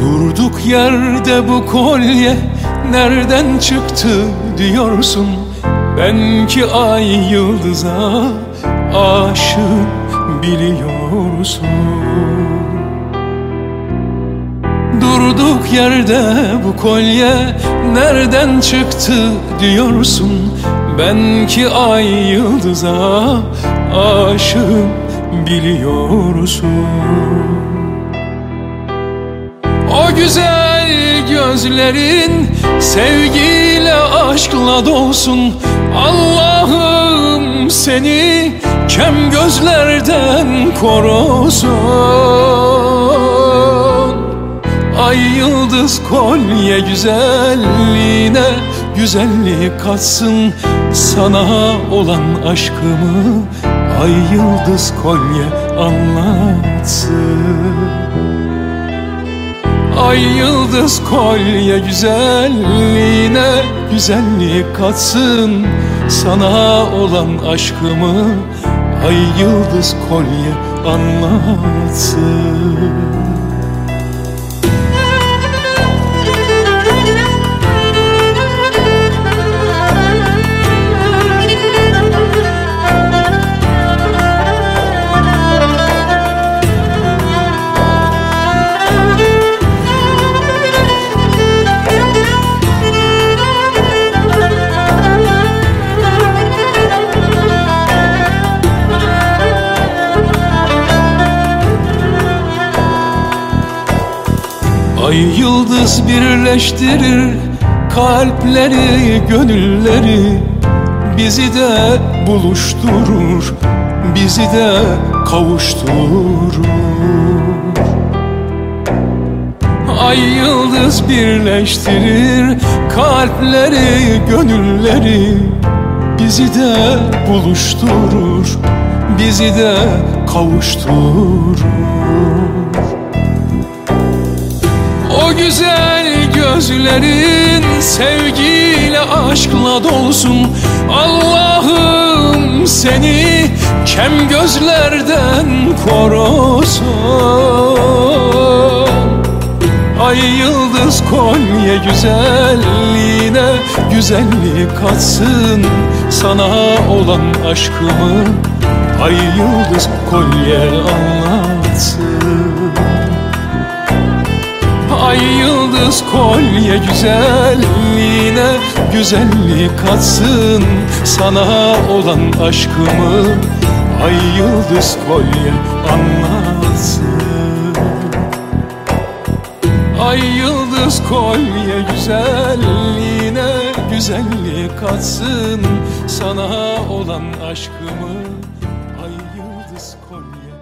Durduk yerde bu kolye nereden çıktı diyorsun? Ben ki ay yıldıza aşık biliyorsun. Durduk yerde bu kolye nereden çıktı diyorsun? Ben ki ay yıldıza aşığım biliyorsun. O güzel gözlerin sevgiyle aşkla dolsun. Allah'ım seni kem gözlerden korusun Ay yıldız kolye güzelliğine güzellik katsın Sana olan aşkımı. Ay yıldız kolye anlatsın. Ay yıldız kolye güzelliğine güzellik katsın Sana olan aşkımı. Ay yıldız kolye anlatsın Ay yıldız birleştirir kalpleri, gönülleri. Bizi de buluşturur, bizi de kavuşturur. Ay yıldız birleştirir kalpleri, gönülleri. Bizi de buluşturur, bizi de kavuşturur Güzel gözlerin sevgiyle aşkla dolsun. Allah'ım seni kem gözlerden korusun. Ay yıldız kolye güzelliğine güzellik katsın Sana olan aşkımı? Ay yıldız kolye anlatsın kolye güzelliğine güzellik katsın. Sana olan aşkımı ay yıldız kolye anlatsın. Ay yıldız kolye güzelliğine güzellik katsın. Sana olan aşkımı ay yıldız kolye